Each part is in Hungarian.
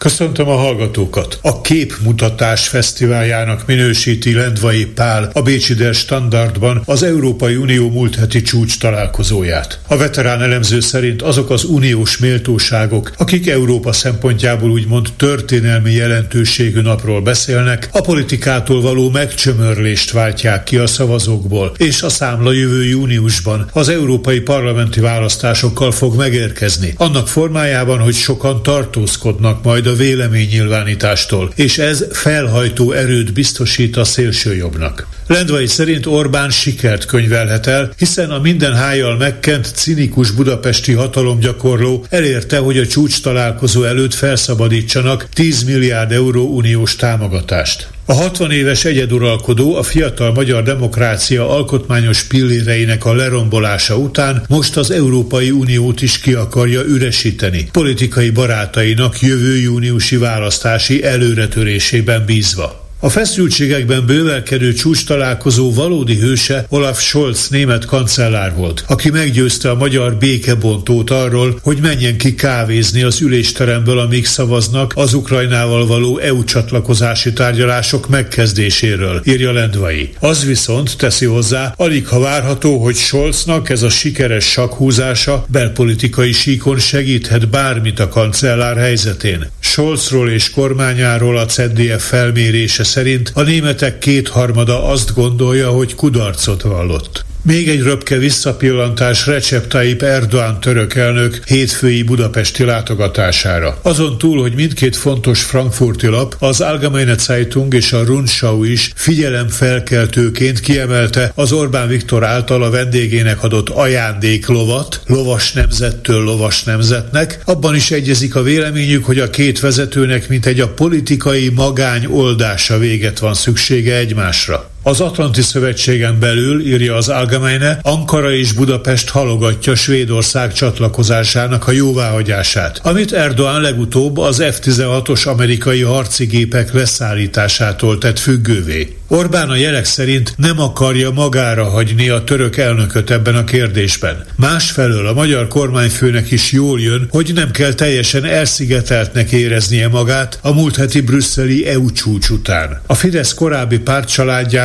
Köszöntöm a hallgatókat! A Képmutatás Fesztiváljának minősíti Lendvai Pál a Bécsi Der Standardban az Európai Unió múlt heti csúcs találkozóját. A veterán elemző szerint azok az uniós méltóságok, akik Európa szempontjából úgymond történelmi jelentőségű napról beszélnek, a politikától való megcsömörlést váltják ki a szavazókból, és a számla jövő júniusban az európai parlamenti választásokkal fog megérkezni. Annak formájában, hogy sokan tartózkodnak majd a véleménynyilvánítástól, és ez felhajtó erőt biztosít a szélsőjobbnak. Lendvai szerint Orbán sikert könyvelhet el, hiszen a minden hájjal megkent cinikus budapesti hatalomgyakorló elérte, hogy a csúcs találkozó előtt felszabadítsanak 10 milliárd euró uniós támogatást. A 60 éves egyeduralkodó a fiatal magyar demokrácia alkotmányos pilléreinek a lerombolása után most az Európai Uniót is ki akarja üresíteni, politikai barátainak jövő júniusi választási előretörésében bízva. A feszültségekben bővelkedő csúcs találkozó valódi hőse Olaf Scholz német kancellár volt, aki meggyőzte a magyar békebontót arról, hogy menjen ki kávézni az ülésteremből, amíg szavaznak az Ukrajnával való EU csatlakozási tárgyalások megkezdéséről, írja Lendvai. Az viszont, teszi hozzá, alig ha várható, hogy Scholznak ez a sikeres sakhúzása belpolitikai síkon segíthet bármit a kancellár helyzetén. Scholzról és kormányáról a CDF felmérése szerint a németek kétharmada azt gondolja, hogy kudarcot vallott. Még egy röpke visszapillantás Recep Tayyip Erdoğan török elnök hétfői budapesti látogatására. Azon túl, hogy mindkét fontos frankfurti lap, az Allgemeine Zeitung és a Rundschau is figyelemfelkeltőként kiemelte az Orbán Viktor által a vendégének adott ajándéklovat, lovas nemzettől lovas nemzetnek. Abban is egyezik a véleményük, hogy a két vezetőnek mint egy a politikai magány oldása véget van szüksége egymásra. Az Atlanti Szövetségen belül, írja az Algemeine, Ankara és Budapest halogatja Svédország csatlakozásának a jóváhagyását, amit Erdoğan legutóbb az F-16-os amerikai harci gépek leszállításától tett függővé. Orbán a jelek szerint nem akarja magára hagyni a török elnököt ebben a kérdésben. Másfelől a magyar kormányfőnek is jól jön, hogy nem kell teljesen elszigeteltnek éreznie magát a múlt heti brüsszeli EU csúcs után. A Fidesz korábbi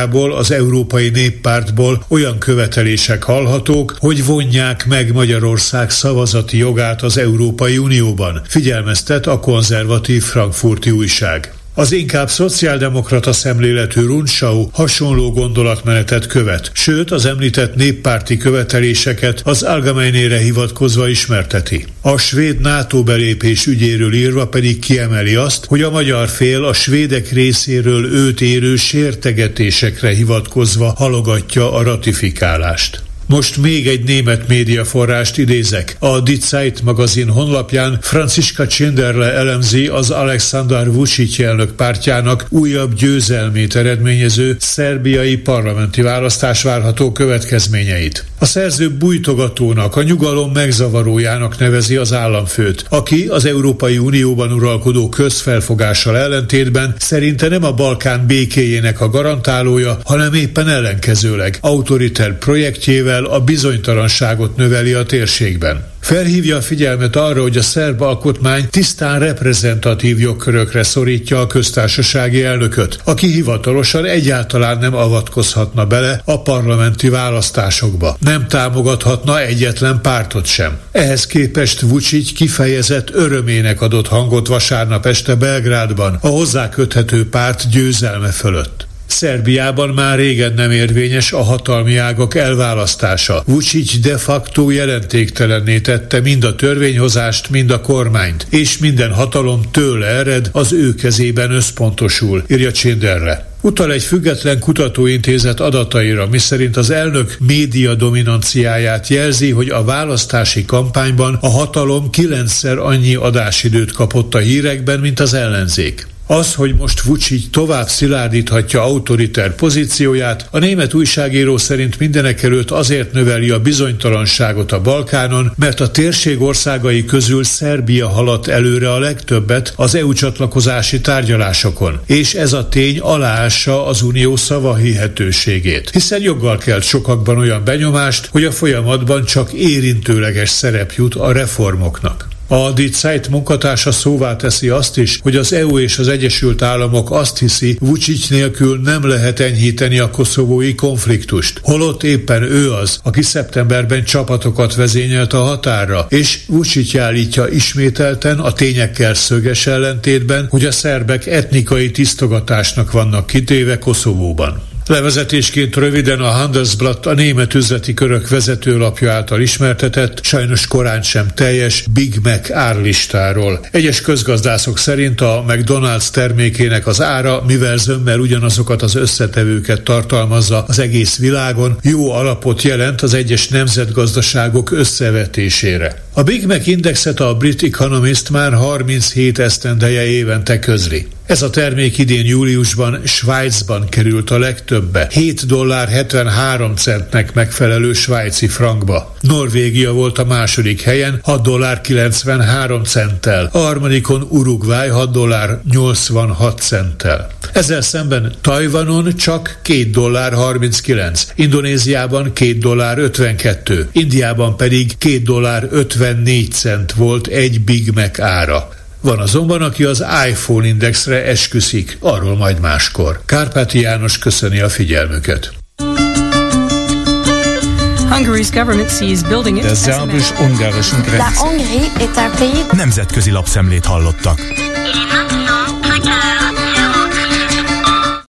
pártcsaládjából, az Európai Néppártból olyan követelések hallhatók, hogy vonják meg Magyarország szavazati jogát az Európai Unióban, figyelmeztet a konzervatív frankfurti újság. Az inkább szociáldemokrata szemléletű Runschau hasonló gondolatmenetet követ, sőt az említett néppárti követeléseket az Algemeinére hivatkozva ismerteti. A svéd NATO belépés ügyéről írva pedig kiemeli azt, hogy a magyar fél a svédek részéről őt érő sértegetésekre hivatkozva halogatja a ratifikálást. Most még egy német médiaforrást idézek. A Die Zeit magazin honlapján Franciska Csinderle elemzi az Alexander Vucic elnök pártjának újabb győzelmét eredményező szerbiai parlamenti választás várható következményeit. A szerző bújtogatónak, a nyugalom megzavarójának nevezi az államfőt, aki az Európai Unióban uralkodó közfelfogással ellentétben szerinte nem a Balkán békéjének a garantálója, hanem éppen ellenkezőleg autoriter projektjével amivel a bizonytalanságot növeli a térségben. Felhívja a figyelmet arra, hogy a szerb alkotmány tisztán reprezentatív jogkörökre szorítja a köztársasági elnököt, aki hivatalosan egyáltalán nem avatkozhatna bele a parlamenti választásokba. Nem támogathatna egyetlen pártot sem. Ehhez képest Vucic kifejezett örömének adott hangot vasárnap este Belgrádban a hozzá köthető párt győzelme fölött. Szerbiában már régen nem érvényes a hatalmi ágak elválasztása. Vucic de facto jelentéktelenné tette mind a törvényhozást, mind a kormányt, és minden hatalom tőle ered, az ő kezében összpontosul, írja Csinderle. Utal egy független kutatóintézet adataira, miszerint az elnök média dominanciáját jelzi, hogy a választási kampányban a hatalom kilencszer annyi adásidőt kapott a hírekben, mint az ellenzék. Az, hogy most Vucic tovább szilárdíthatja autoriter pozícióját, a német újságíró szerint mindenek előtt azért növeli a bizonytalanságot a Balkánon, mert a térség országai közül Szerbia haladt előre a legtöbbet az EU csatlakozási tárgyalásokon, és ez a tény aláássa az unió szavahihetőségét, hiszen joggal kelt sokakban olyan benyomást, hogy a folyamatban csak érintőleges szerep jut a reformoknak. A Die Zeit munkatársa szóvá teszi azt is, hogy az EU és az Egyesült Államok azt hiszi, Vucic nélkül nem lehet enyhíteni a koszovói konfliktust. Holott éppen ő az, aki szeptemberben csapatokat vezényelt a határra, és Vucic állítja ismételten a tényekkel szöges ellentétben, hogy a szerbek etnikai tisztogatásnak vannak kitéve Koszovóban. Levezetésként röviden a Handelsblatt a német üzleti körök vezetőlapja által ismertetett, sajnos korán sem teljes Big Mac árlistáról. Egyes közgazdászok szerint a McDonald's termékének az ára, mivel zömmel ugyanazokat az összetevőket tartalmazza az egész világon, jó alapot jelent az egyes nemzetgazdaságok összevetésére. A Big Mac indexet a Brit Economist már 37 esztendeje évente közli. Ez a termék idén júliusban Svájcban került a legtöbbe, 7 dollár 73 centnek megfelelő svájci frankba. Norvégia volt a második helyen 6 dollár 93 centtel, a harmadikon Uruguay 6 dollár 86 centtel. Ezzel szemben Tajvanon csak 2 dollár 39, Indonéziában 2 dollár 52, Indiában pedig 2 dollár 54 cent volt egy Big Mac ára. Van azonban, aki az iPhone indexre esküszik, arról majd máskor. Kárpáti János köszöni a figyelmüket. Der szerbus-ungarischen Grenze. Nemzetközi lapszemlét hallottak.